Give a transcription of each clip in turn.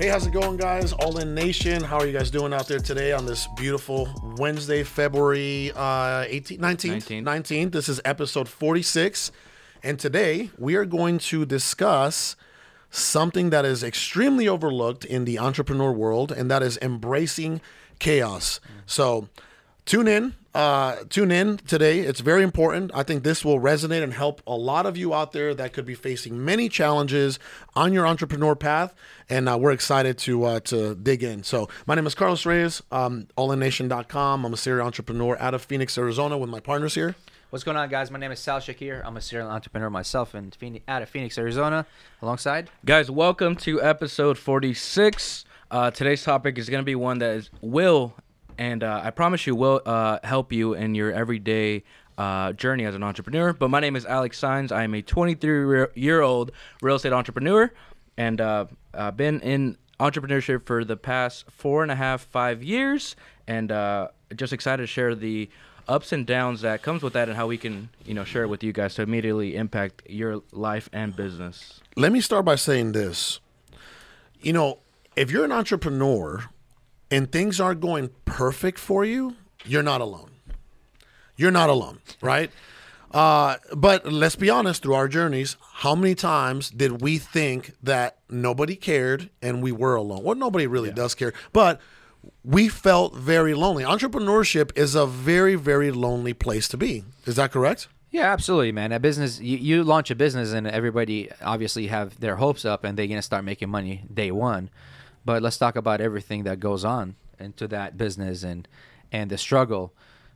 Hey, how's it going, guys? All in Nation. How are you guys doing out there today on this beautiful Wednesday, February uh, 18th, 19th? 19th. 19th. This is episode 46. And today we are going to discuss something that is extremely overlooked in the entrepreneur world, and that is embracing chaos. So tune in. Uh, tune in today. It's very important. I think this will resonate and help a lot of you out there that could be facing many challenges on your entrepreneur path. And uh, we're excited to uh, to dig in. So my name is Carlos Reyes, um, allinnation.com. I'm a serial entrepreneur out of Phoenix, Arizona, with my partners here. What's going on, guys? My name is Sal Shakir. I'm a serial entrepreneur myself and Phoenix, out of Phoenix, Arizona, alongside. Guys, welcome to episode 46. Uh, today's topic is going to be one that is, will, and uh, I promise you, will uh, help you in your everyday uh, journey as an entrepreneur. But my name is Alex Signs. I am a 23 year old real estate entrepreneur, and uh, I've been in entrepreneurship for the past four and a half, five years, and uh, just excited to share the ups and downs that comes with that and how we can you know share it with you guys to immediately impact your life and business Let me start by saying this. You know, if you're an entrepreneur and things aren't going perfect for you, you're not alone. You're not alone, right? Uh, but let's be honest, through our journeys, how many times did we think that nobody cared and we were alone? Well, nobody really does care, but we felt very lonely. Entrepreneurship is a very, very lonely place to be. Is that correct? Yeah, absolutely, man. A business, you, you launch a business, and everybody obviously have their hopes up, and they're gonna start making money day one. But let's talk about everything that goes on into that business and and the struggle.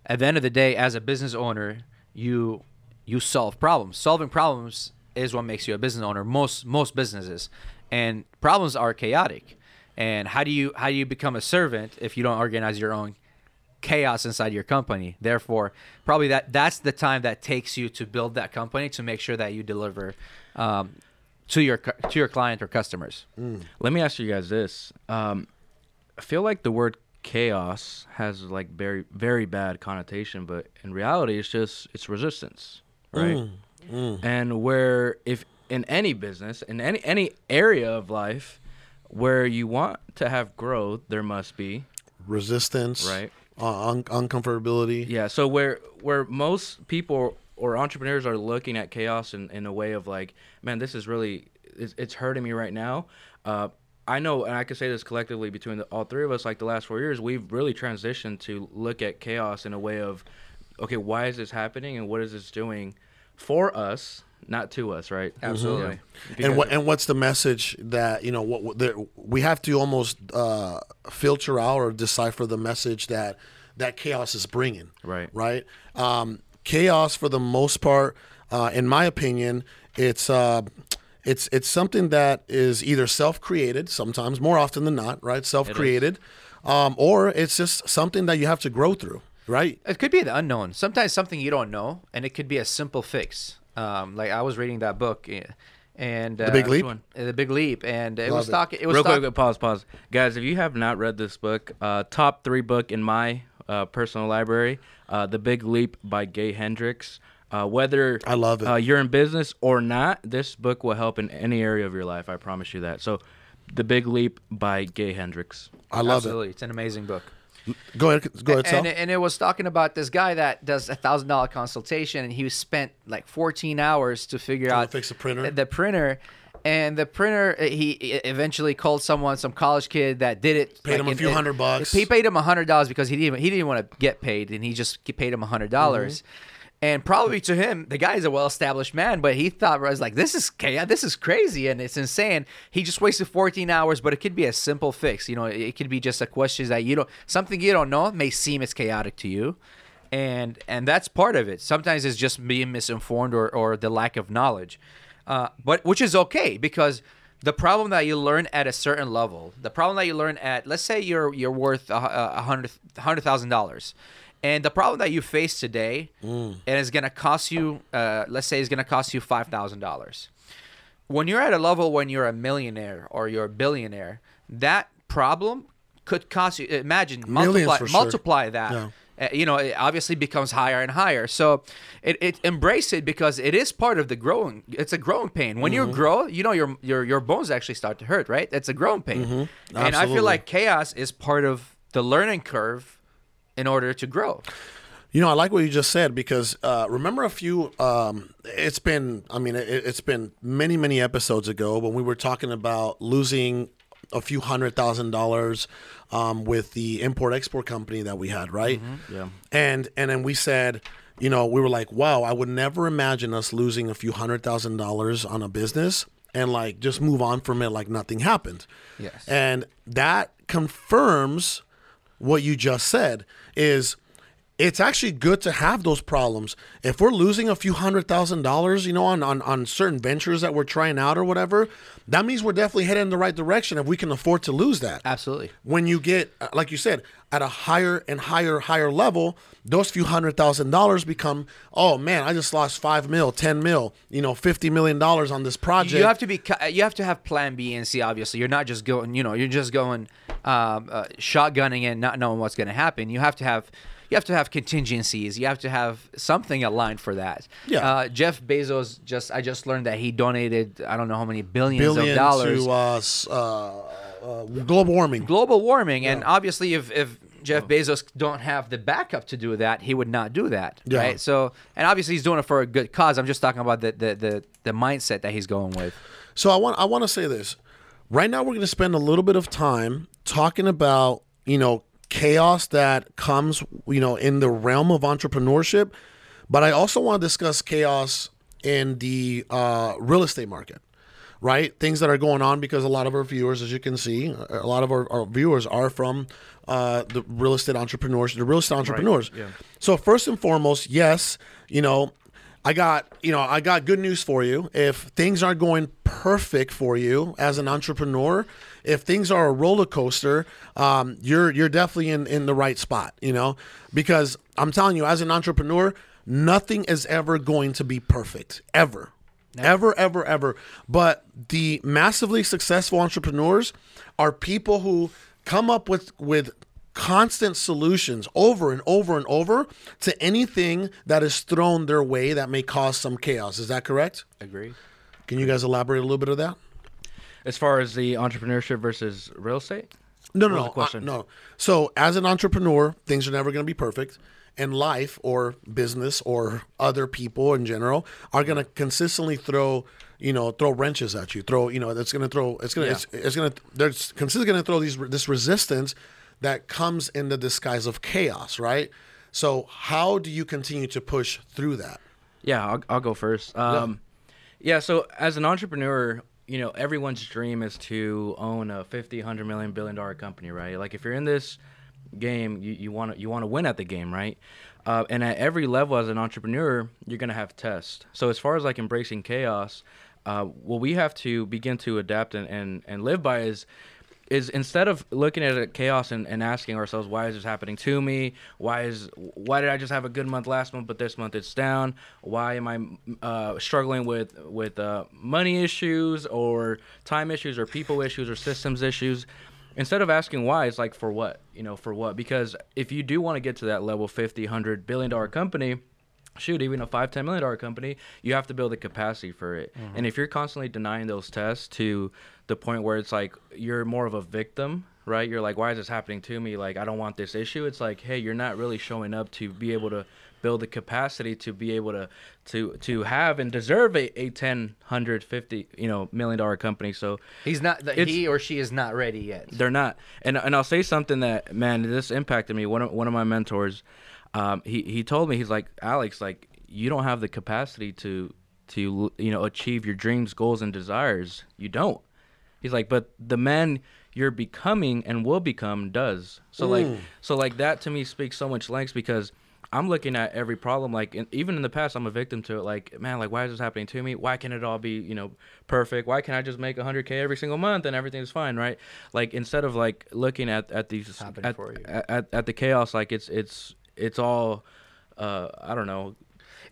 At the end of the day, as a business owner, you you solve problems. Solving problems is what makes you a business owner. Most most businesses, and problems are chaotic. And how do you how do you become a servant if you don't organize your own chaos inside your company. Therefore, probably that that's the time that takes you to build that company to make sure that you deliver um, to your to your client or customers. Let me ask you guys this. Um, I feel like the word chaos has like very very bad connotation, but in reality, it's just it's resistance, right? And where if in any business, in any any area of life, where you want to have growth, there must be Resistance, Right. Uh, un- uncomfortability. Yeah. So where where most people or entrepreneurs are looking at chaos in, in a way of like, man, this is really it's, it's hurting me right now. Uh, I know, and I can say this collectively between the, all three of us. Like the last four years, we've really transitioned to look at chaos in a way of, okay, why is this happening, and what is this doing for us, not to us, right? Absolutely. Yeah. and what and what's the message that you know what, what there, we have to almost uh, filter out or decipher the message that that chaos is bringing Right. right um, chaos for the most part uh, in my opinion it's uh, it's it's something that is either self-created sometimes more often than not right self-created um, or it's just something that you have to grow through right It could be the unknown. Sometimes something you don't know, and it could be a simple fix. Um, like I was reading that book, eh, and uh, The Big Leap? one? uh, The Big Leap, and it Love was it. talking. It was Real talk- quick, pause, pause, guys. If you have not read this book, uh, top three book in my uh, personal library, uh, "The Big Leap" by Gay Hendricks. Uh, whether I love it. uh, you're in business or not, this book will help in any area of your life. I promise you that. So, "The Big Leap" by Gay Hendricks. I love it. Absolutely, it's an amazing book. go ahead go ahead Sal. and, and it was talking about this guy that does a thousand dollar consultation and he spent like 14 hours to figure To out fix the printer? the printer and the printer uh, he eventually called someone some college kid that did it Paid him a in- few hundred bucks. he paid him a hundred dollars because he didn't he didn't want to get paid and he just paid him a hundred dollars Mm-hmm. and probably to him, the guy is a well-established man, but he thought I was like, "This is chaos. This is crazy, and it's insane." He just wasted 14 hours, but it could be a simple fix. You know, it could be just a question that you don't, something you don't know may seem as chaotic to you, and and that's part of it. Sometimes it's just being misinformed or or the lack of knowledge, uh, but which is okay because the problem that you learn at a certain level, the problem that you learn at, let's say you're you're worth a, hundred hundred thousand dollars, and the problem that you face today, and it's gonna cost you, uh, let's say it's gonna cost you five thousand dollars. When you're at a level when you're a millionaire or you're a billionaire, that problem could cost you. Imagine Millions multiply for sure. multiply that Yeah. Uh, you know, it obviously becomes higher and higher. So it, it embrace it because it is part of the growing. It's a growing pain. When Mm-hmm. you grow, you know your your your bones actually start to hurt, right? That's a growing pain. And I Mm-hmm. Feel like chaos is part of the learning curve in order to grow. You know, I like what you just said because uh, remember a few. Um, it's been, I mean, it, it's been many, many episodes ago when we were talking about losing a few hundred thousand dollars um, with the import export company that we had, right? Yeah. And and then we said, you know, we were like, wow, I would never imagine us losing a few hundred thousand dollars on a business and like just move on from it like nothing happened. Yes. And that confirms what you just said is it's actually good to have those problems. If we're losing a few hundred thousand dollars, you know, on, on, on certain ventures that we're trying out or whatever, that means we're definitely heading in the right direction if we can afford to lose that. Absolutely. When you get, uh, like you said, at a higher and higher, higher level, those few hundred thousand dollars become, oh man, I just lost five mil, 10 mil, you know, $50 million on this project. You have to be. You have to have Plan B and C. Obviously, you're not just going. You know, you're just going um, uh, shotgunning and not knowing what's going to happen. You have to have. You have to have contingencies. You have to have something aligned for that. Yeah. Uh, Jeff Bezos just. I just learned that he donated. I don't know how many billions billion of dollars. to uh, uh, uh, global warming. global warming, and obviously, if if Jeff Bezos don't have the backup to do that, he would not do that. Yeah. Right. So, and obviously, he's doing it for a good cause. I'm just talking about the the the, the mindset that he's going with. So I want I want to say this. Right now we're going to spend a little bit of time talking about, you know, chaos that comes, you know, in the realm of entrepreneurship, but I also want to discuss chaos in the uh, real estate market. Right, things that are going on because a lot of our viewers, as you can see, a lot of our, our viewers are from uh, the real estate entrepreneurs, the real estate entrepreneurs. yeah. So first and foremost, yes, you know, I got, you know, I got good news for you. If things aren't going perfect for you as an entrepreneur, if things are a roller coaster, um, you're you're definitely in in the right spot, you know, because I'm telling you, as an entrepreneur, nothing is ever going to be perfect, ever. Ever, ever, ever. But the massively successful entrepreneurs are people who come up with with constant solutions over and over and over to anything that is thrown their way that may cause some chaos. Is that correct? Agree. Can you guys elaborate a little bit of that? As far as the entrepreneurship versus real estate, No, no, no. question? uh, no. So, as an entrepreneur, things are never going to be perfect. And life or business or other people in general are going to consistently throw, you know, throw wrenches at you. Throw, you know, that's going to throw. It's going to. It's, it's going to. They're consistently going to throw these this resistance that comes in the disguise of chaos, right? So, how do you continue to push through that? Yeah, I'll, I'll go first. Um, yeah. so as an entrepreneur, you know, everyone's dream is to own a 50, 100 million billion dollar company, right? Like if you're in this game, you, you want to you want to win at the game, right? Uh, and at every level as an entrepreneur, you're gonna have tests. So as far as like embracing chaos, uh, what we have to begin to adapt and, and, and live by is is instead of looking at chaos and, and asking ourselves why is this happening to me? Why is why did i just have a good month last month but this month it's down? Why am i uh, struggling with with uh, money issues or time issues or people issues or systems issues? Instead of asking why it's like for what? You know for what? Because if you do want to get to that level 50 100 billion dollar company shoot even a five ten million dollar company you have to build the capacity for it. And if you're constantly denying those tests to the point where it's like you're more of a victim right you're like why is this happening to me like i don't want this issue it's like hey you're not really showing up to be able to build the capacity to be able to to to have and deserve a, a 10 150 you know million dollar company so He's not. The, he or she is not ready yet. they're not. And and I'll say something that man, this impacted me. One of one of my mentors, um, he he told me he's like Alex, like you don't have the capacity to to you know achieve your dreams, goals, and desires. You don't. He's like, but the man you're becoming and will become does. So like so like that to me speaks so much lengths because. I'm looking at every problem like in, even in the past I'm a victim to it like man like why is this happening to me why can't it all be you know perfect why can't I just make 100k every single month and everything's fine right like instead of like looking at at these at, for you. at, at, at the chaos like it's it's it's all uh I don't know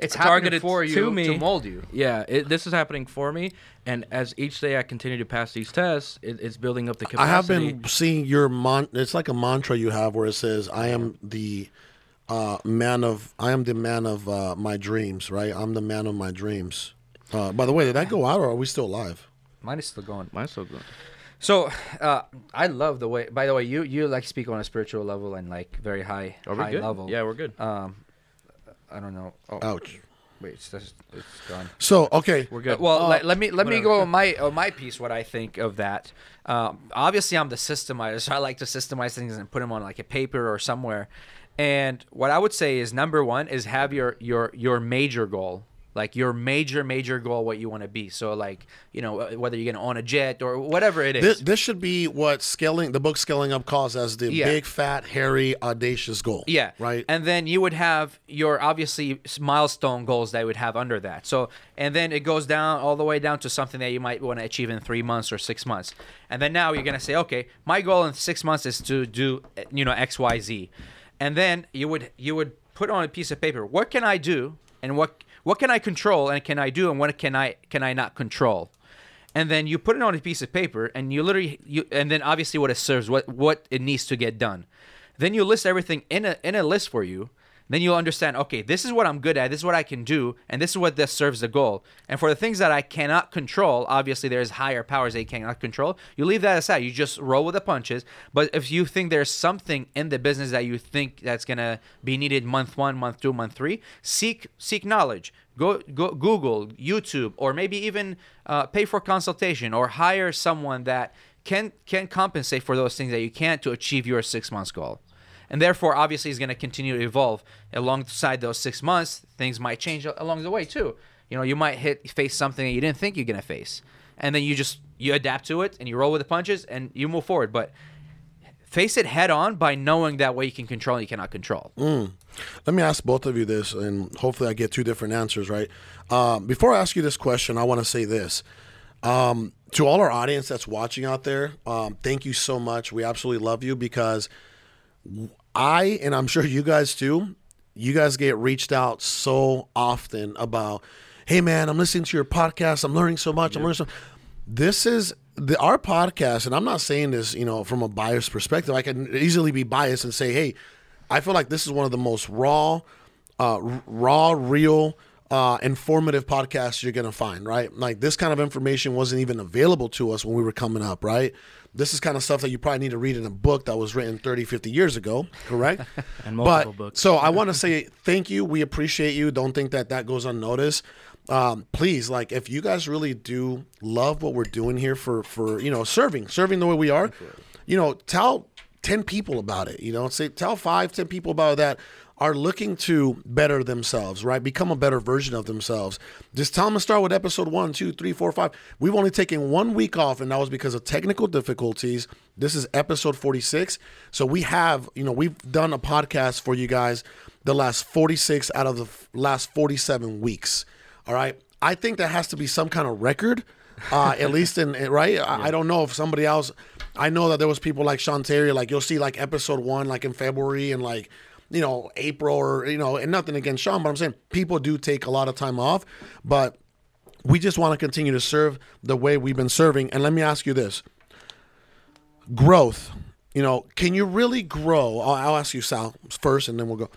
It's targeted for you to me to mold you. yeah it, this is happening for me and as each day I continue to pass these tests it, it's building up the capacity I have been seeing your mon. It's like a mantra you have where it says, "I am the uh, man of. I am the man of uh, my dreams. Right. I'm the man of my dreams. Uh, by the way, did that go out or are we still live? Mine is still going. Mine's still going. So, uh, I love the way. By the way, you you like speak on a spiritual level and like very high high good? level. Yeah, we're good. Um, I don't know. Oh, Ouch. wait, it's, just, it's gone. So okay. We're good. Well, Uh, let, let me let me go on my on my piece. What I think of that. Um, obviously, I'm the systemizer, so I like to systemize things and put them on like a paper or somewhere. And what I would say is number one is have your your your major goal, like your major major goal, what you want to be. So like you know whether you're gonna own a jet or whatever it is. This, this should be what scaling the book scaling up calls as the Yeah. big fat hairy audacious goal. Yeah. Right. And then you would have your obviously milestone goals that you would have under that. So, and then it goes down all the way down to something that you might want to achieve in three months or six months. And then now you're going to say, okay, my goal in six months is to do, eh, you know, X, Y, Z. And then you would, you would put on a piece of paper, what can I do? And what, what can I control and can I do? And what can I, can I not control? and then you put it on a piece of paper and you literally you and then obviously what it serves what what it needs to get done then you list everything in a in a list for you then you'll understand okay this is what i'm good at this is what i can do and this is what this serves the goal. And for the things that i cannot control obviously there's higher powers that you cannot control. You leave that aside. You just roll with the punches. But if you think there's something in the business that you think that's going to be needed month one month two month three seek seek knowledge. Go go google youtube or maybe even uh, pay for consultation or hire someone that can can compensate for those things that you can't to achieve your six months goal and therefore obviously is going to continue to evolve alongside those six months things might change along the way too you know you might hit face something that you didn't think you're going to face and then you just you adapt to it and you roll with the punches and you move forward but face it head on by knowing that what you can control you cannot control Let me ask both of you this, and hopefully I get two different answers, right? Um, before I ask you this question, I want to say this. Um, to all our audience that's watching out there, um, thank you so much. We absolutely love you because I, and I'm sure you guys too, you guys get reached out so often about, hey man, I'm listening to your podcast. I'm learning so much. I'm learning so This is the our podcast, and I'm not saying this, you know, from a biased perspective. I can easily be biased and say, hey, I feel like this is one of the most raw, uh, raw, real, uh, informative podcasts you're gonna find. Right? Like this kind of information wasn't even available to us when we were coming up. Right? This is kind of stuff that you probably need to read in a book that was written 30, 50 years ago. Correct? And multiple but, books. So I want to say thank you. We appreciate you. Don't think that that goes unnoticed. Um, please, like, if you guys really do love what we're doing here for for you know serving, serving the way we are, you know, tell ten people about it. You know, say tell five, ten people about that are looking to better themselves, right? Become a better version of themselves. Just tell them to start with episode one, two, three, four, five. We've only taken one week off, and that was because of technical difficulties. This is episode 46. So we have, you know, we've done a podcast for you guys the last 46 out of the last 47 weeks. All right. I think there has to be some kind of record, uh, at least in, right. I, I don't know if somebody else, I know that there was people like Sean Terry, like you'll see like episode one, like in February and like, you know, April or, you know, and nothing against Sean, but I'm saying people do take a lot of time off, but we just want to continue to serve the way we've been serving. And let me ask you this growth, you know, can you really grow? I'll, I'll ask you, Sal, first, and then we'll go.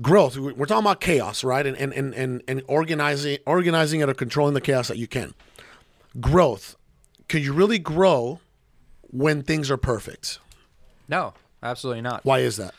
Growth. we- We're talking about chaos, right? And and and and, and organizing organizing it or controlling the chaos that you can. Growth. Can you really grow when things are perfect? no absolutely not Why is that?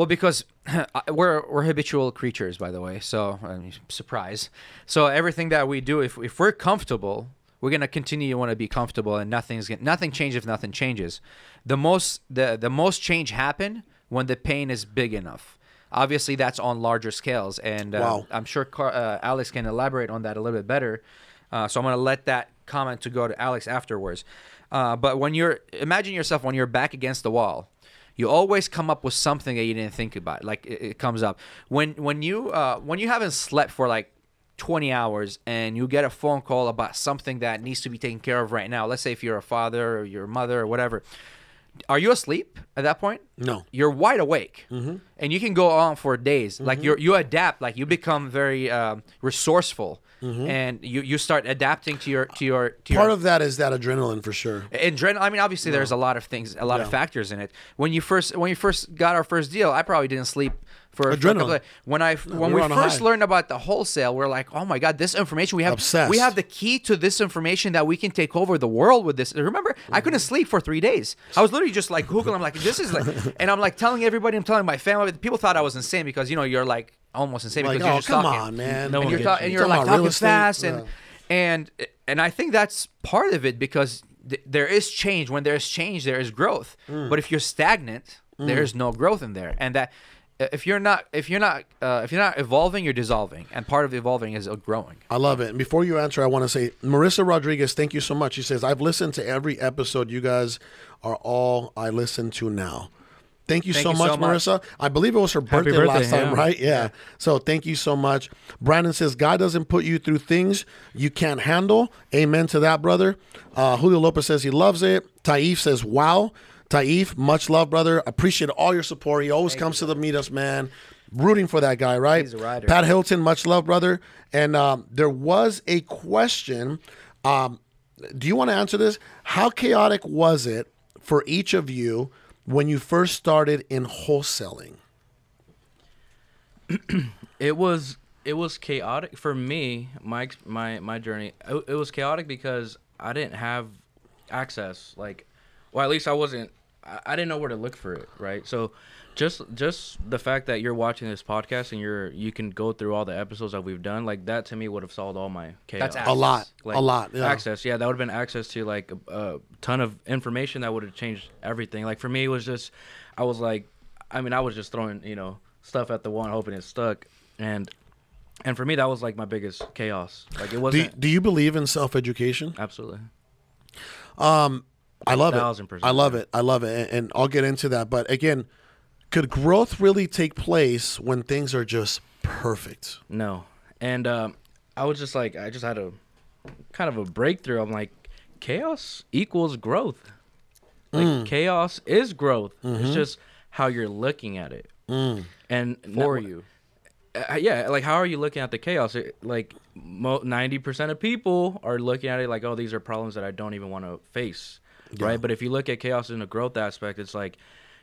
Well, because we're we're habitual creatures, by the way. So, I mean, surprise. So everything that we do, if if we're comfortable, we're gonna continue to want to be comfortable, and nothing's gonna, nothing changes if nothing changes. The most the the most change happen when the pain is big enough. Obviously, that's on larger scales, and uh, Wow. I'm sure Car- uh, Alex can elaborate on that a little bit better. Uh, so I'm gonna let that comment to go to Alex afterwards. Uh, but when you're imagine yourself when you're back against the wall, you always come up with something that you didn't think about. Like it, it comes up when when you uh, when you haven't slept for like 20 hours and you get a phone call about something that needs to be taken care of right now. Let's say if you're a father or your mother or whatever. Are you asleep at that point? No. You're wide awake, mm-hmm. and you can go on for days. Like mm-hmm. you you adapt. Like you become very um, resourceful, mm-hmm. and you, you start adapting to your to your to Part your, of that is that adrenaline for sure. Adrenaline. I mean, obviously, there's a lot of things, a lot of factors in it. When you first, when you first got our first deal, I probably didn't sleep for, for a Adrenaline. of- when I when we we were on a first learned about the wholesale, we're like, oh my god, this information we have Obsessed. we have the key to this information that we can take over the world with this. Remember, I couldn't sleep for three days. I was literally just like Googling. I'm like, this is like, and I'm like telling everybody, I'm telling my family. People thought I was insane because you know you're like almost insane Like, because you're oh just come talking. on, man. No and one you're, gets ta- you. and you're Talking like about real talking estate? fast Yeah. and and and I think that's part of it because th- there is change. When there's change, there is growth. Mm. But if you're stagnant, there is no growth in there. And that if you're not if you're not uh, if you're not evolving, you're dissolving. And part of evolving is uh, growing. I love it. And before you answer, I want to say, Marissa Rodriguez, thank you so much. She says, I've listened to every episode. You guys are all I listen to now. Thank you, Thank so, you much, so much. Marissa. I believe it was her birthday, birthday, last time, yeah. right? Yeah. So thank you so much. Brandon says, God doesn't put you through things you can't handle. Amen to that, brother. Uh, Julio Lopez says he loves it. Taif says, wow. Taif, much love, brother. Appreciate all your support. He always comes to the meetups, man. Rooting for that guy, right? He's a rider. Pat Hilton, much love, brother. And um, there was a question. Um, do you want to answer this? How chaotic was it for each of you when you first started in wholesaling? it was it was chaotic for me my my my journey it, it was chaotic because i didn't have access like well at least i wasn't I, I didn't know where to look for it right? So just just the fact that you're watching this podcast and you're you can go through all the episodes that we've done like that to me would have solved all my chaos. That's A lot, like a lot. Yeah. access. Yeah that would have been access to like a, a ton of information that would have changed everything. Like for me it was just i was like i mean i was just throwing you know stuff at the wall hoping it stuck. And and for me that was like my biggest chaos. Like it wasn't do you believe in self education? absolutely um, I love it. I love it. I love it. And, and I'll get into that. But again, could growth really take place when things are just perfect? no and um i was just like i just had a kind of a breakthrough i'm like chaos equals growth like Mm. chaos is growth Mm-hmm. it's just how you're looking at it Mm. and For not- you. uh, yeah, like how are you looking at the chaos? It, like ninety percent of people are looking at it like, oh, these are problems that I don't even want to face, right? But if you look at chaos in a growth aspect, it's like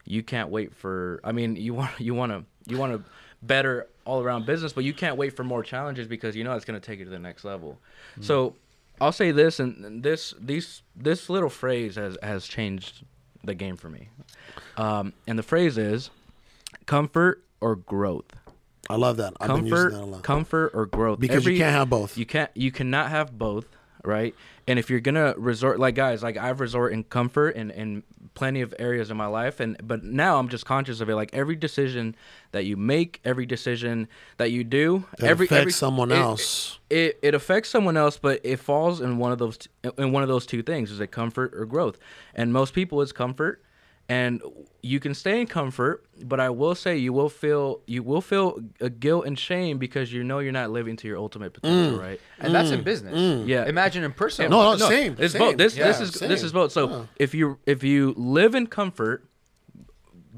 you can't wait for. I mean, you want you want to you want to better all around business, but you can't wait for more challenges because you know it's going to take you to the next level. So I'll say this, and this these this little phrase has has changed the game for me, um, and the phrase is comfort or growth I love that. I've been using comfort that a lot. comfort or growth Because you can't have both. you can't you cannot have both right and if you're gonna resort like guys like i've resort in comfort and in plenty of areas in my life and but now i'm just conscious of it. Like every decision that you make every decision that you do That every affects every, someone it- else. it, it affects someone else but it falls in one of those in one of those two things. Is it comfort or growth? And most people it's comfort and you can stay in comfort but i will say you will feel you will feel a guilt and shame because you know you're not living to your ultimate potential mm. right And that's in business. Mm. Yeah. Imagine in personal. No, life. no, same. it's same. both this Yeah, this is this is both so if you if you live in comfort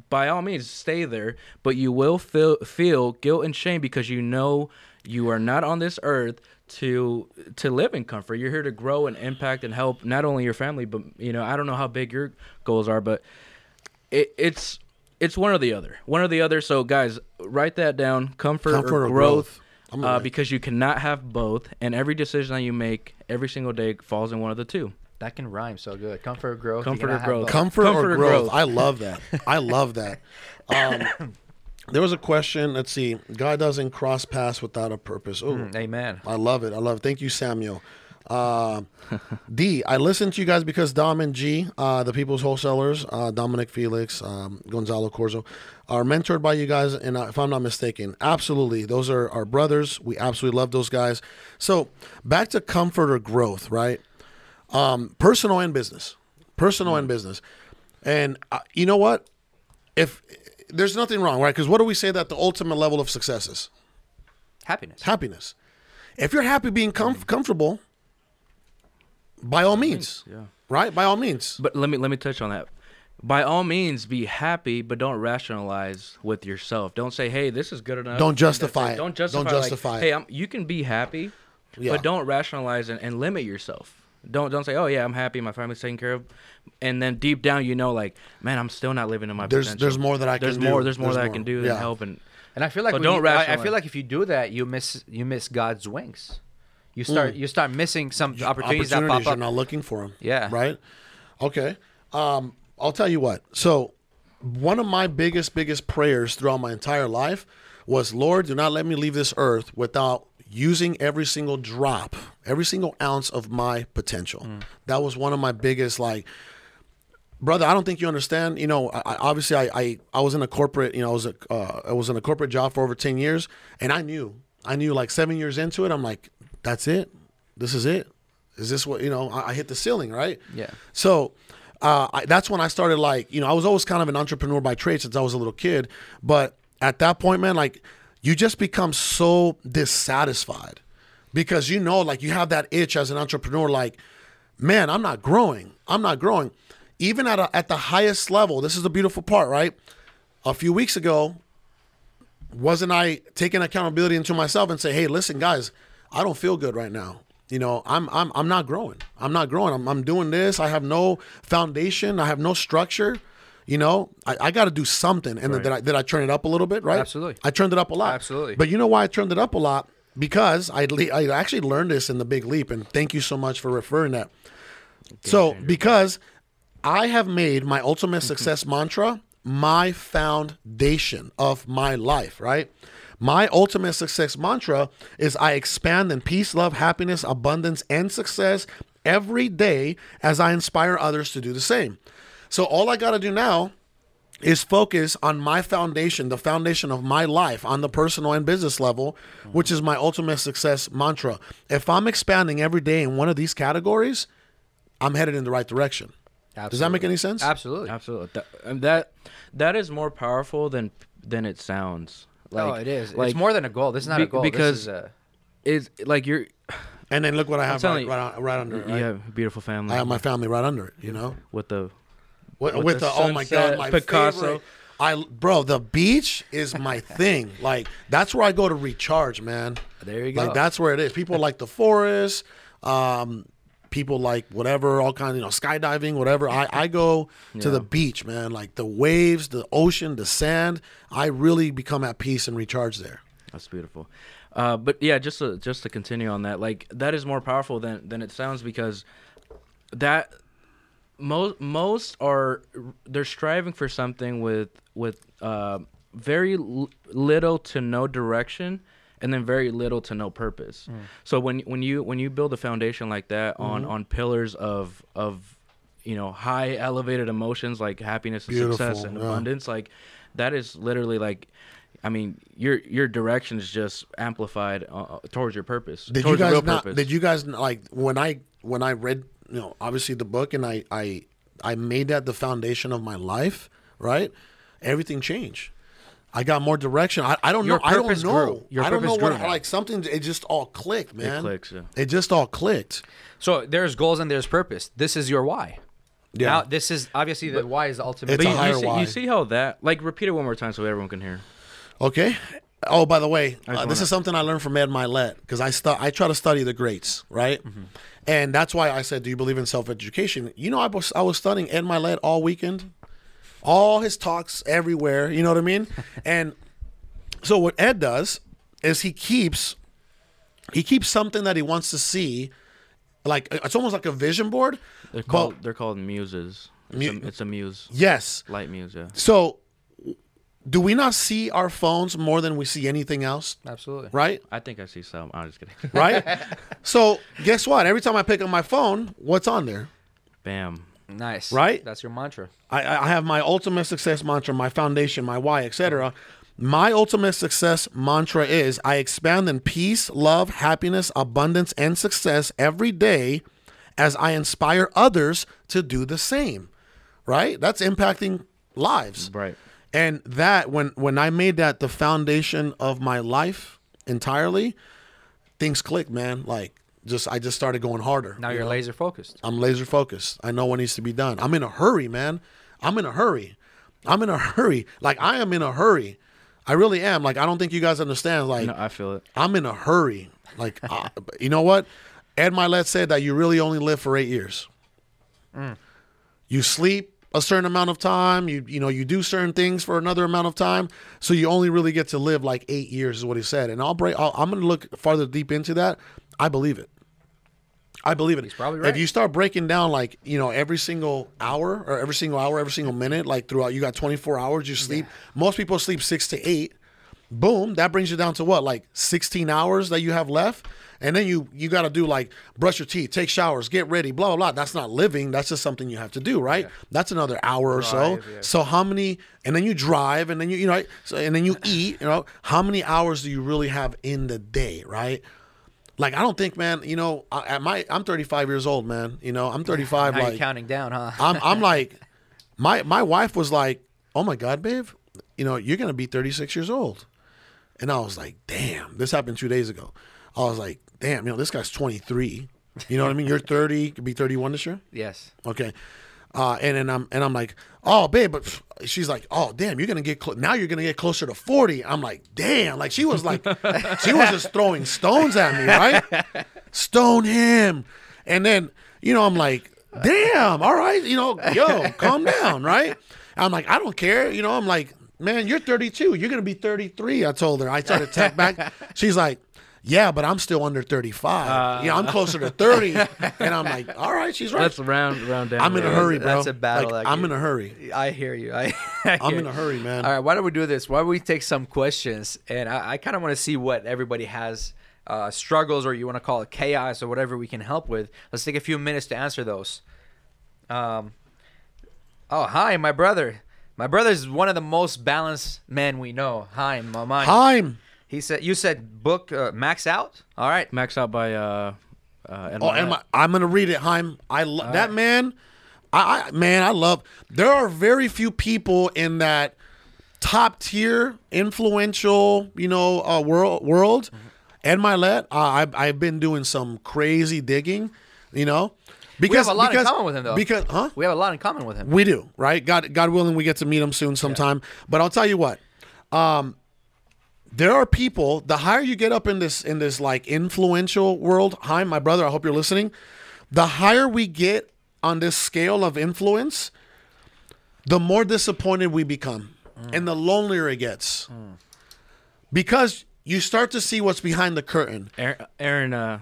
by all means stay there but you will feel feel guilt and shame because you know you are not on this earth to to live in comfort you're here to grow and impact and help not only your family but you know i don't know how big your goals are but it, it's it's one or the other one or the other so guys write that down comfort, Comfort or or growth, growth. Uh, write- because you cannot have both and every decision that you make every single day falls in one of the two That can rhyme so good. Comfort or growth. Comfort or cannot growth. Comfort, Comfort or or growth. growth. I love that. I love that. Um, there was a question. Let's see. God doesn't cross paths without a purpose. Oh, Mm, Amen. I love it. I love it. Thank you, Samuel. Uh, D, I listen to you guys because Dom and G, uh, the people's wholesalers, uh, Dominic Felix, um, Gonzalo Corzo, are mentored by you guys. And uh, if I'm not mistaken, absolutely. Those are our brothers. We absolutely love those guys. So back to comfort or growth, right? Um, personal and business. Personal and business. And uh, you know what? If there's nothing wrong, right? Because what do we say that the ultimate level of success is? Happiness. happiness. If you're happy being comf- comfortable, by all means, yeah right? By all means. But let me let me touch on that. By all means, be happy, but don't rationalize with yourself. Don't say, "Hey, this is good enough." Don't justify it. Don't Don't justify. like, it. Hey, I'm, you can be happy, Yeah. but don't rationalize and, and limit yourself. Don't don't say, "Oh yeah, I'm happy, my family's taken care of," and then deep down you know, like, man, I'm still not living in my There's- potential. there's more that I there's can more, do. There's more There's that I can do Yeah. than help and And I feel like So don't you- I- I, feel like if you do that, you miss you miss God's wings. You start you start missing some opportunities, that Mm. opportunities pop you're up. not looking for them. Yeah. Right. Okay. Um, I'll tell you what. So, one of my biggest, biggest prayers throughout my entire life was, Lord, do not let me leave this earth without using every single drop, every single ounce of my potential. Mm. That was one of my biggest, like, brother i don't think you understand you know I, I- obviously I, I i was in a corporate you know i was a uh, i was in a corporate job for over 10 years and i knew i knew like seven years into it i'm like that's it. This is it. Is this what you know i, I hit the ceiling right? Yeah. so uh, I, that's when i started like you know i was always kind of an entrepreneur by trade since i was a little kid. But at that point man like you just become so dissatisfied because you know like you have that itch as an entrepreneur like man i'm not growing. I'm not growing. Even at, a, at the highest level this is the beautiful part right? A few weeks ago wasn't i taking accountability into myself and say hey listen guys i don't feel good right now. You know i'm i'm, I'm not growing. I'm not growing. I'm, I'm doing this. I have no foundation. I have no structure. You know i, I got to do something and then did I, did I turn it up a little bit right? Absolutely. i turned it up a lot. Absolutely. but you know why i turned it up a lot? Because I, le- I actually learned this in the big leap and thank you so much for referring that. So because I have made my ultimate success mantra my foundation of my life, right? My ultimate success mantra is I expand in peace, love, happiness, abundance, and success every day as I inspire others to do the same. So all I got to do now is focus on my foundation, the foundation of my life on the personal and business level, which is my ultimate success mantra. If I'm expanding every day in one of these categories, I'm headed in the right direction. Does that make any sense? Absolutely. Absolutely. That, and um, that that is more powerful than than it sounds. Like oh, it is. Like it's more than a goal. This is not be- a goal. because- a, it's like you're And then look what I have right, you, right, right under it. you Right? have a beautiful family I have my family right under it. You know, with the with, With with the the, oh my god, my Picasso. favorite. I bro, the beach is my thing. Like that's where I go to recharge, man. There you go. Like that's where it is. People like the forest. Um, people like whatever, all kinds, you know, skydiving, whatever. I, I go to the beach, man. Like the waves, the ocean, the sand. I really become at peace and recharge there. That's beautiful. Uh, but yeah, just to, just to continue on that, like that is more powerful than than it sounds because that most most are they're striving for something with with uh, very l- little to no direction and then very little to no purpose. Mm. So when when you when you build a foundation like that on mm-hmm. on pillars of of you know high elevated emotions like happiness and success and yeah. abundance like that is literally like I mean, your your direction is just amplified uh, uh towards your purpose. Did you guys not? purpose. Did you guys like when I when I read you know obviously the book and I I I made that the foundation of my life, right? Everything changed. I got more direction. I, I don't Your know. I don't know. grew. Your I don't know what grew. like something. It just all clicked, man. clicks, yeah. It just all clicked. so there's goals and there's purpose. This is your why. Yeah. Now this is obviously the why is the ultimate. It's But a you, higher you, see, why. you see how that like repeat it one more time so everyone can hear. Okay. Oh, by the way, uh, this wanna- is something I learned from Ed Mylett because I stu- I try to study the greats, right? Mm-hmm. And that's why I said, "Do you believe in self education?" You know, I was I was studying Ed Mylett all weekend, all his talks everywhere. You know what I mean? and so what Ed does is he keeps he keeps something that he wants to see, like uh, it's almost like a vision board. They're but- called they're called muses. It's, Mu- a, it's a muse, yes. light muse. Yeah. So, do we not see our phones more than we see anything else? Absolutely. Right. I think I see some. I'm just kidding. right? so guess what? Every time I pick up my phone, what's on there? Bam. Nice. Right? That's your mantra. I, I have my ultimate success mantra, my foundation, my why, etc. My ultimate success mantra is I expand in peace, love, happiness, abundance, and success every day as I inspire others to do the same. Right? That's impacting lives. Right. And that when when I made that the foundation of my life entirely, things clicked, man. Like just I just started going harder. Now you you're know? laser focused. I'm laser focused. I know what needs to be done. I'm in a hurry, man. I'm in a hurry. I'm in a hurry. Like I am in a hurry. I really am. Like I don't think you guys understand. Like No, I feel it. I'm in a hurry. Like uh, you know what? Ed Mylett said that you really only live for eight years. Mm. You sleep, a certain amount of time. You you know you do certain things for another amount of time, so you only really get to live like eight years, is what he said. And I'll break. I'll, I'm going to look farther deep into that. I believe it. I believe it. He's probably right. If you start breaking down like you know every single hour or every single hour, every single minute, like throughout, you got 24 hours. You sleep. Most people sleep six to eight. Boom, that brings you down to what like 16 hours that you have left. And then you you got to do like brush your teeth, take showers, get ready, blah blah blah. That's not living. That's just something you have to do, right? That's another hour or so. Yeah. So how many? And then you drive, and then you you know, so, and then you eat. You know, how many hours do you really have in the day, right? Like I don't think, man. You know, I- at my I'm 35 years old, man. You know, I'm 35. Now like you're counting down, huh? I'm I'm like, my my wife was like, oh my god, babe, you know, you're gonna be 36 years old, and I was like, damn, this happened two days ago. I was like, damn, you know, this guy's 23. You know what I mean? You're 30, could be 31 this year. yes. Okay. Uh, and then I'm and I'm like, oh, babe, but she's like, oh, damn, you're gonna get clo- now. You're gonna get closer to forty. I'm like, damn, like she was like, she was just throwing stones at me, right? Stone him, and then you know I'm like, damn, all right, you know, yo, calm down, right? I'm like, I don't care, you know. I'm like, man, you're 32. You're gonna be 33. I told her. I tried to tap back. She's like. Yeah, but I'm still under 35. yeah, I'm closer to 30. And I'm like, all right, she's right. Let's round round down. I'm in a hurry, bro. That's a battle Like, that I'm in a hurry. I hear you. I, I I'm in a hurry, man. All right, why don't we do this? Why don't we take some questions? And I, I kind of want to see what everybody has uh, struggles, or you want to call it chaos, or whatever we can help with. Let's take a few minutes to answer those. Um, oh, hi, my brother. My brother is one of the most balanced men we know. Hi, Maman. Time. He said, "You said book uh, max out." All right. Max out by uh, uh Oh, and my, I'm gonna read it, Heim. I lo- that man. I, I man, I love. There are very few people in that top tier, influential, you know, uh, world world. Mm-hmm. And Mylett, uh, I've I've been doing some crazy digging, you know, because we have a lot because, in common with him, though. Because huh? We have a lot in common with him. We do, right? God, God willing, we get to meet him soon sometime. But I'll tell you what, um, there are people. The higher you get up in this in this like influential world, hi, my brother. I hope you're listening. The higher we get on this scale of influence, the more disappointed we become, and the lonelier it gets, because you start to see what's behind the curtain. Aaron, Aaron uh,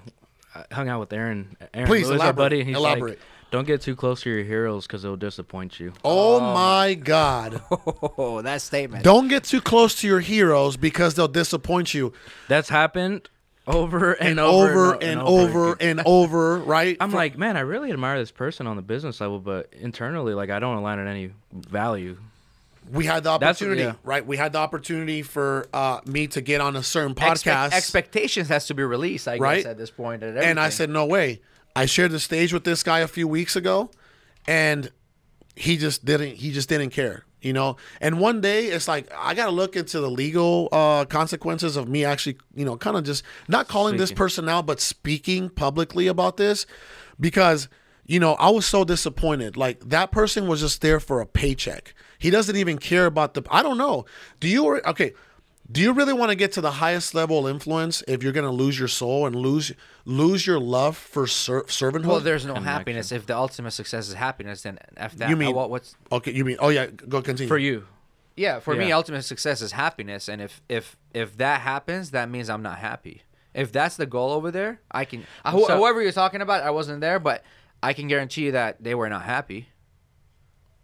hung out with Aaron. Aaron Please, Lewis, our elaborate, buddy. He's elaborate. like, don't get too close to your heroes because they'll disappoint you. Oh, my God! Oh, that statement. Don't get too close to your heroes because they'll disappoint you. That's happened over and, and over, over and, and over and over, right? I'm For- like, man, I really admire this person on the business level, but internally, like, I don't align at any value. we had the That's- opportunity, yeah. right? We had the opportunity for uh, me to get on a certain Expect- podcast, expectations has to be released, I Right? guess, at this point. At and I said, "No way." I shared the stage with this guy a few weeks ago, and he just didn't. He just didn't care, you know. And one day, it's like I got to look into the legal uh, consequences of me actually, you know, kind of just not calling this person out, but speaking publicly about this, because you know I was so disappointed. Like that person was just there for a paycheck. He doesn't even care about the. I don't know. Do you okay? Do you really want to get to the highest level of influence if you're going to lose your soul and lose lose your love for ser- servanthood? Well, there's no Connection. happiness. If the ultimate success is happiness, then after that, You mean- what, what's okay. You mean? Oh yeah. Go continue. For you, yeah? For me, ultimate success is happiness, and if if if that happens, that means I'm not happy. If that's the goal over there, I can. Uh, who, So- whoever you're talking about, I wasn't there, but I can guarantee you that they were not happy.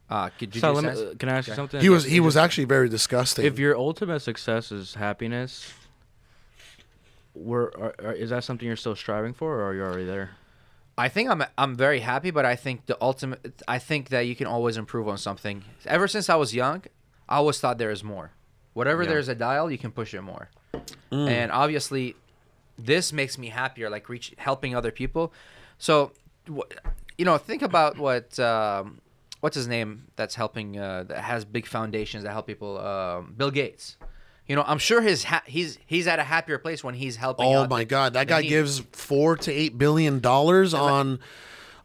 Uh, could you so me, uh, can I ask you something? He was he was actually very disgusting. If your ultimate success is happiness, were are, are, is that something you're still striving for, or are you already there? I think I'm I'm very happy, but I think the ultimate I think that you can always improve on something. Ever since I was young, I always thought there is more. Whatever Yeah. there's a dial, you can push it more. Mm. And obviously, this makes me happier, like reach helping other people. So, you know, think about what um, what's his name that's helping uh, that has big foundations that help people. Um, Bill Gates. You know, I'm sure his ha- he's he's at a happier place when he's helping. oh my god, that guy gives four to eight billion dollars on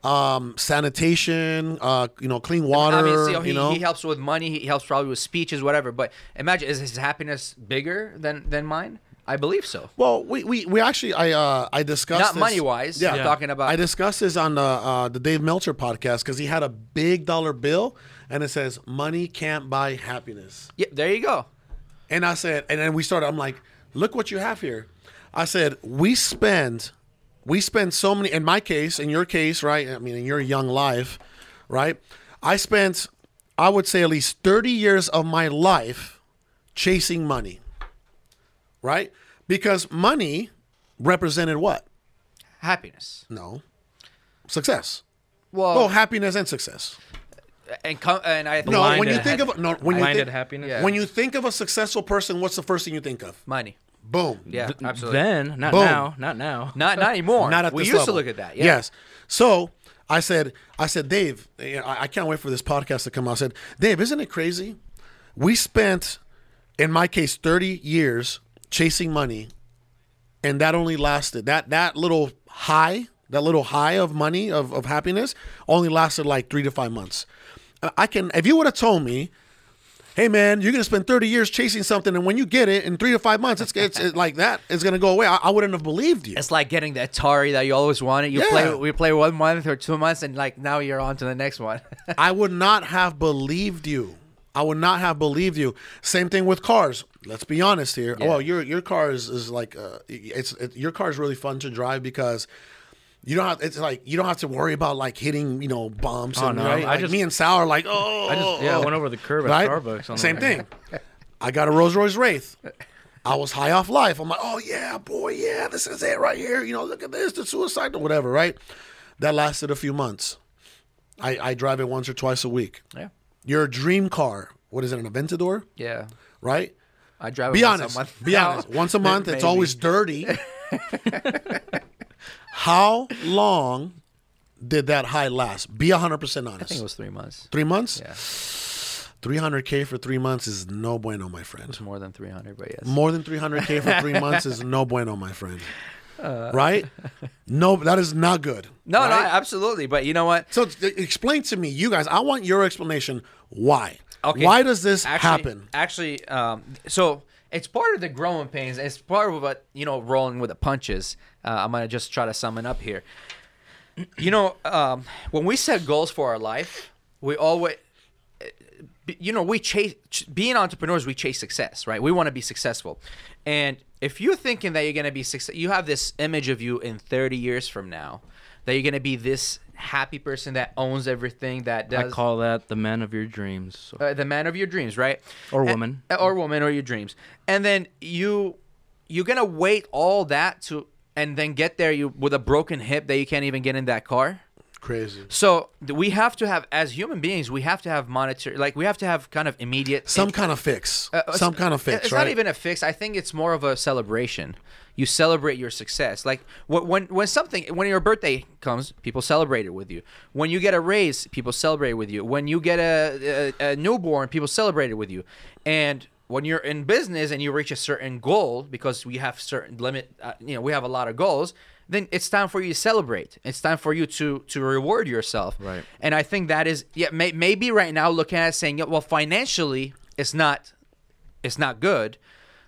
um, sanitation, uh, you know, clean water. I mean, he, you know, he helps with money. He helps probably with speeches, whatever. But imagine, is his happiness bigger than than mine? I believe so. Well, we, we, we actually I uh I discussed Not this- money wise. Yeah. I'm talking about. I discussed this on the uh, the Dave Meltzer podcast because he had a big dollar bill and it says money can't buy happiness. yeah, there you go. And I said, and then we started. I'm like, look what you have here. I said, we spend, we spend so many. In my case, in your case, right? I mean, in your young life, right? I spent, I would say, at least 30 years of my life chasing money, right? Because money represented what? Happiness. No, success. Well, Oh, happiness and success. And com- and I think No, when you think ha- of no, when you blinded think, happiness. Yeah. when you think of a successful person, what's the first thing you think of? money. Boom. Yeah, absolutely. Then, not Boom. now, not now. not not anymore. Not at we this used level. to look at that. Yeah. Yes. So I said, I said, Dave, eh, I I can't wait for this podcast to come out. I said, Dave, isn't it crazy? We spent, in my case, 30 years chasing money, and that only lasted that that little high, that little high of money of, of happiness only lasted like three to five months. I can if you would have told me hey man, you're gonna spend 30 years chasing something, and when you get it in three to five months, it's, it's, it's like that. It's gonna go away. I, I wouldn't have believed you. It's like getting the Atari that you always wanted. You Yeah. play, we play one month or two months, and like now you're on to the next one. I would not have believed you. I would not have believed you. Same thing with cars. Let's be honest here. Well, your your car is, is like uh, it's it, your car is really fun to drive because you don't have it's like you don't have to worry about like hitting you know bumps. Oh, and, no, right? I Like, just- me and Sal are like oh I just yeah, I went over the curb at right? Starbucks. on Same thing. I got a Rolls Royce Wraith. I was high off life. I'm like, oh yeah, boy, yeah, this is it right here. You know, look at this, the suicide or whatever, right? That lasted a few months. I, I drive it once or twice a week. yeah, Your dream car, what is it, an Aventador, yeah. right? I drive. Be it once a honest. month Be honest. Once a month, it's always dirty. How long did that high last? Be 100% honest. I think it was three months. Three months? Yeah, 300K for three months is no bueno, my friend. it's more than three hundred, but yes. More than 300K for three months is no bueno, my friend. Uh. right? No, that is not good. No, no, absolutely. But you know what? So explain to me, you guys, I want your explanation. Why? Okay. Why does this actually, happen? Actually, um, so it's part of the growing pains. It's part of what you know, rolling with the punches. Uh, I'm gonna just try to sum it up here. You know, um, when we set goals for our life, we always, you know, we chase being entrepreneurs. We chase success, right? We want to be successful, and if you're thinking that you're gonna be success, you have this image of you in 30 years from now that you're gonna be this happy person that owns everything that I call that the man of your dreams. So- uh, the man of your dreams, right? Or And- woman. uh, or woman, or your dreams, and then you you're gonna wait all that to, and then get there you with a broken hip that you can't even get in that car. Crazy. So we have to have, as human beings, we have to have monetary, like we have to have kind of immediate Some kind of fix. uh, Some kind of fix, It's right? not even a fix. I think it's more of a celebration. You celebrate your success. Like when when something when your birthday comes, people celebrate it with you. When you get a raise, people celebrate it with you. When you get a, a, a newborn, people celebrate it with you. And when you're in business and you reach a certain goal, because we have certain limit, uh, you know, we have a lot of goals. Then it's time for you to celebrate. It's time for you to to reward yourself. Right. And I think that is yeah. May, maybe right now looking at it saying, yeah, well, financially, it's not it's not good,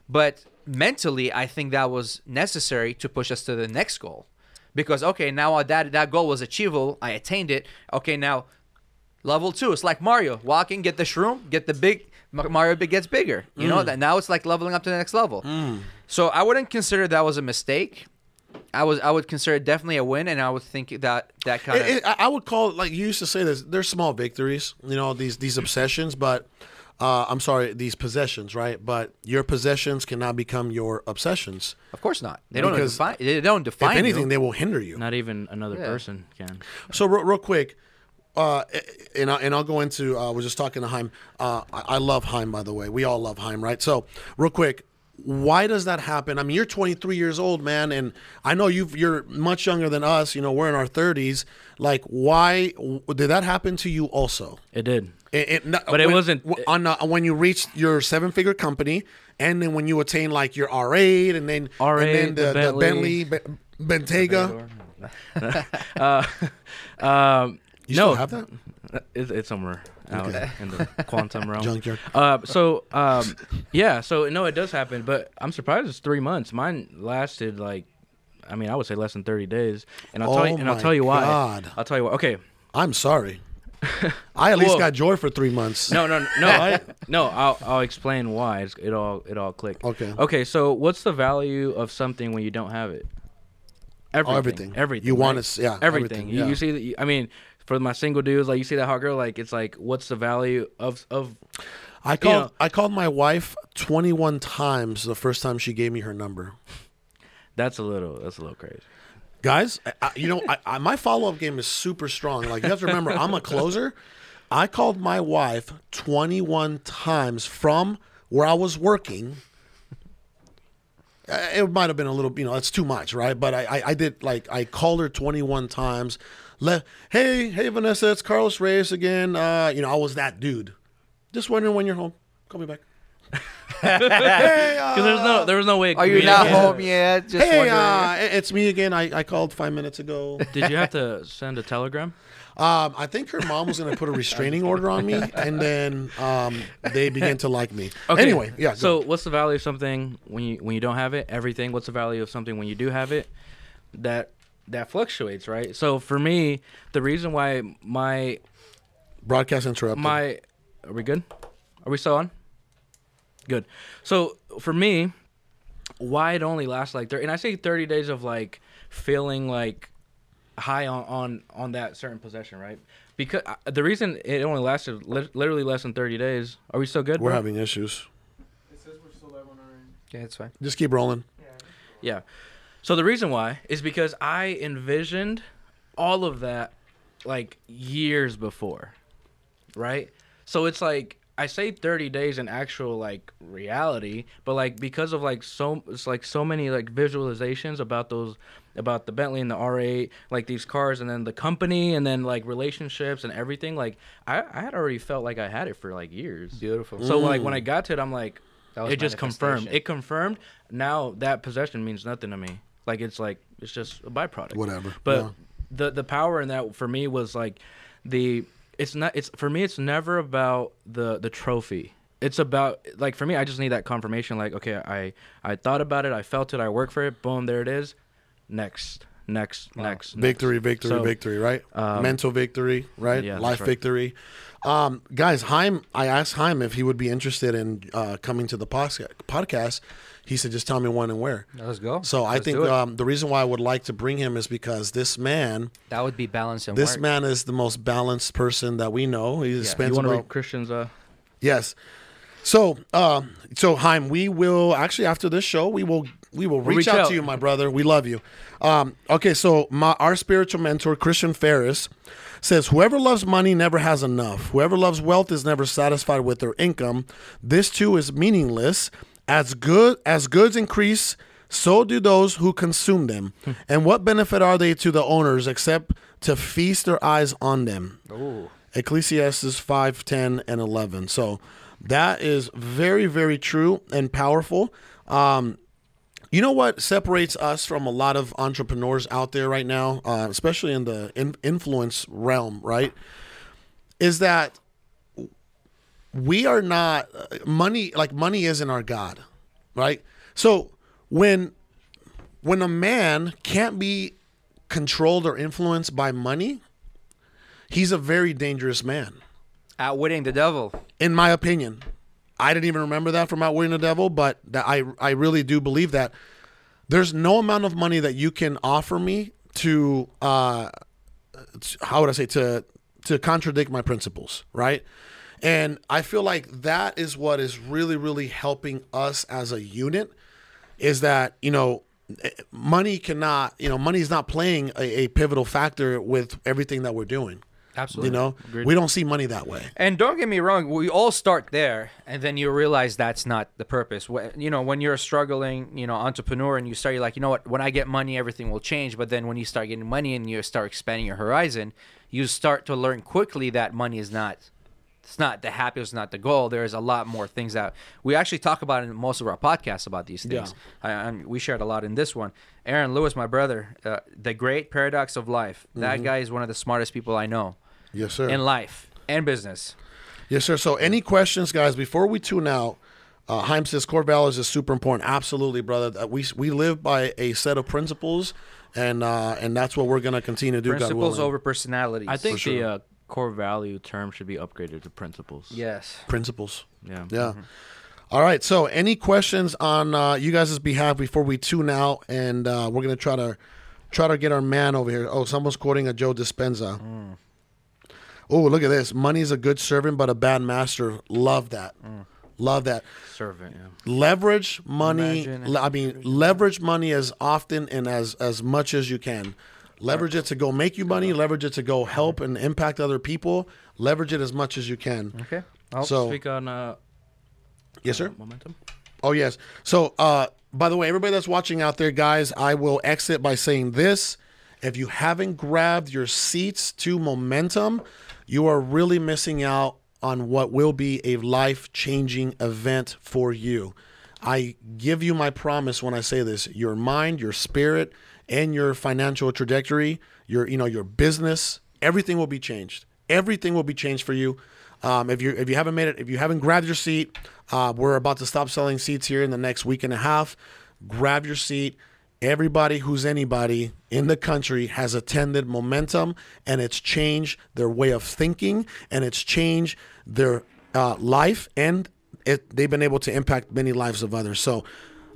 but mentally, I think that was necessary to push us to the next goal. Because okay, now that that goal was achievable, I attained it. Okay, now level two, it's like Mario, walking, get the shroom, get the big Mario big gets bigger. You know mm. that now it's like leveling up to the next level. Mm. So I wouldn't consider that was a mistake. I was I would consider it definitely a win, and I would think that that kind of It- it- I I would call it like you used to say this. They're small victories, you know, these these obsessions, but uh, I'm sorry, these possessions, right? But your possessions cannot become your obsessions. of course not. They don't Because define. They don't If define. anything, you. they will hinder you. Not even another Yeah. person can. So real, real quick, uh, and I, and I'll go into. Uh, I was just talking to Heim. Uh, I, I love Heim, by the way. We all love Heim, right? So real quick, why does that happen? I mean, you're 23 years old, man, and I know you you're much younger than us. You know, we're in our 30s. Like, why did that happen to you? Also, It did. it, it, But it when- wasn't- on uh, when you reached your seven figure company, and then when you attain like your R8, and then R8, and then the the, the Bentley. Bentley, Be- Bentayga. Uh, um, You no, still have that? It's, it's somewhere out Okay. in the quantum realm. Junkyard. Uh, so um, yeah, so no, it does happen, but I'm surprised it's three months. Mine lasted like, I mean, I would say less than 30 days, and I'll tell you, Oh and I'll tell you why. God. I'll tell you why. Okay, I'm sorry. I at least Well- got joy for three months. no, no, no, I, no. I'll I'll explain why. It's, it all it all clicked. Okay. Okay, so what's the value of something when you don't have it? Everything. Oh, everything. Everything. You want to yeah, Everything. everything, You, yeah. you see that? I mean, for my single dudes, like you see that hot girl, like it's like, what's the value of of? I called know- I called my wife 21 times the first time she gave me her number. That's a little. That's a little crazy. Guys, I, you know, I, I, my follow up game is super strong. Like, you have to remember, I'm a closer. I called my wife 21 times from where I was working. Uh, It might have been a little, you know, that's too much, right? But I, I, I did like I called her 21 times. Le- hey, hey, Vanessa, it's Carlos Reyes again. Uh, you know, I was that dude. Just wondering when you're home. Call me back. hey, uh, there's no there was no way. Are you not communicating. home yet? Just hey, uh, it's me again. I, I called five minutes ago. Did you have to send a telegram? Um, I think her mom was going to put a restraining order on me, and then um, they began to like me. Okay. Anyway, yeah. So go. what's the value of something when you when you don't have it? Everything. What's the value of something when you do have it? That that fluctuates, right? So for me, the reason why my broadcast interrupted. my are we good? Are we still on? Good. So for me, why it only lasts like 30 and I say 30 days of like feeling like high on on on that certain possession, right? Because uh, the reason it only lasted li- literally less than 30 days. Are we still good? We're bro? having issues. It says we're still live on our end. Yeah, it's fine. Just keep rolling. Yeah. So the reason why is because I envisioned all of that like years before. Right? So it's like I say 30 days in actual like reality, but like because of like so it's like so many like visualizations about those about the Bentley and the R8, like these cars and then the company and then like relationships and everything, like I, I had already felt like I had it for like years. Beautiful. So like when I got to it, I'm like, That was it just confirmed. It confirmed. Now that possession means nothing to me. Like it's like it's just a byproduct. Whatever. But Yeah. the the power in that for me was like the it's not it's for me it's never about the the trophy. It's about like for me I just need that confirmation like okay I I thought about it I felt it I worked for it boom there it is next next next Victory, next. victory, So, victory, right? um, Mental victory, right? yeah, Life right. victory. Um, guys, Heim, I asked Heim if he would be interested in uh, coming to the podcast. He said, just tell me when and where. Let's go. So I Let's think um, the reason why I would like to bring him is because this man, that would be balanced and this work. man is the most balanced person that we know. He You spends want about read Christian's uh Yes. So, um, so Heim, we will actually after this show, we will we will reach, reach out, out. to you, my brother. We love you. Um, okay, so my our spiritual mentor Christian Ferris says, "Whoever loves money never has enough. Whoever loves wealth is never satisfied with their income. This too is meaningless. As good as goods increase." So do those who consume them. and what benefit are they to the owners except to feast their eyes on them? Ecclesiastes 5, 10, and 11. So that is very, very true and powerful. Um, you know what separates us from a lot of entrepreneurs out there right now, uh, especially in the in- influence realm, right? Is that we are not uh, money like money isn't our god, right? So when when a man can't be controlled or influenced by money, he's a very dangerous man Outwitting the devil. in my opinion. I didn't even remember that from Outwitting the Devil, but that I I really do believe that there's no amount of money that you can offer me to uh how would I say to to contradict my principles, right? And I feel like that is what is really really helping us as a unit is that, you know, money cannot, you know, money is not playing a, a pivotal factor with everything that we're doing. Absolutely. You know, we don't see money that way. And don't get me wrong, we all start there, and then you realize that's not the purpose. When, you know, when you're a struggling, you know, entrepreneur, and you start, you're like, you know what? When I get money, everything will change. But then when you start getting money and you start expanding your horizon, you start to learn quickly that money is not. It's not the happiness, not the goal. There's a lot more things that we actually talk about in most of our podcasts about these things. I, I, we shared a lot in this one. Aaron Lewis, my brother, uh, the great paradox of life. That guy is one of the smartest people I know Yes, sir. in life and business. Yes, sir. So, any questions, guys? Before we tune out, uh, Heim says core values is super important. Absolutely, brother. That we we live by a set of principles, and uh, and that's what we're gonna continue to do. Principles willing. over personalities. I think sure. the uh, core value term should be upgraded to principles. yes. principles. Yeah. Yeah. All right. So, any questions on uh, you guys' behalf before we tune out? And uh, we're gonna try to try to get our man over here. Oh, someone's quoting a Joe Dispenza. Oh, look at this. Money's a good servant, but a bad master. Love that. Love that. Servant. Yeah. Leverage money. Le- I mean, leverage money as often and as as much as you can. Leverage it to go make you money. Leverage it to go help and impact other people. Leverage it as much as you can. Okay. Oh, So, Speak on uh, yes, sir. momentum. Oh yes. So, uh, by the way, everybody that's watching out there, guys, I will exit by saying this: if you haven't grabbed your seats to momentum, you are really missing out on what will be a life-changing event for you. I give you my promise when I say this: your mind, your spirit, and your financial trajectory, your you know your business, everything will be changed. Everything will be changed for you. Um, if you if you haven't made it, if you haven't grabbed your seat, uh, we're about to stop selling seats here in the next week and a half. Grab your seat. Everybody who's anybody in the country has attended Momentum, and it's changed their way of thinking, and it's changed their uh, life, and it, they've been able to impact many lives of others. So,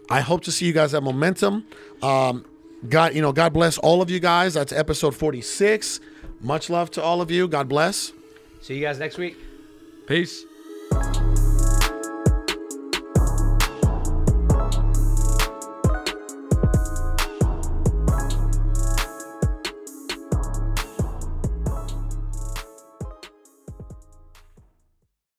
I hope to see you guys at Momentum. Um, God, you know, God bless all of you guys. That's episode forty-six. Much love to all of you. God bless. See you guys next week. Peace.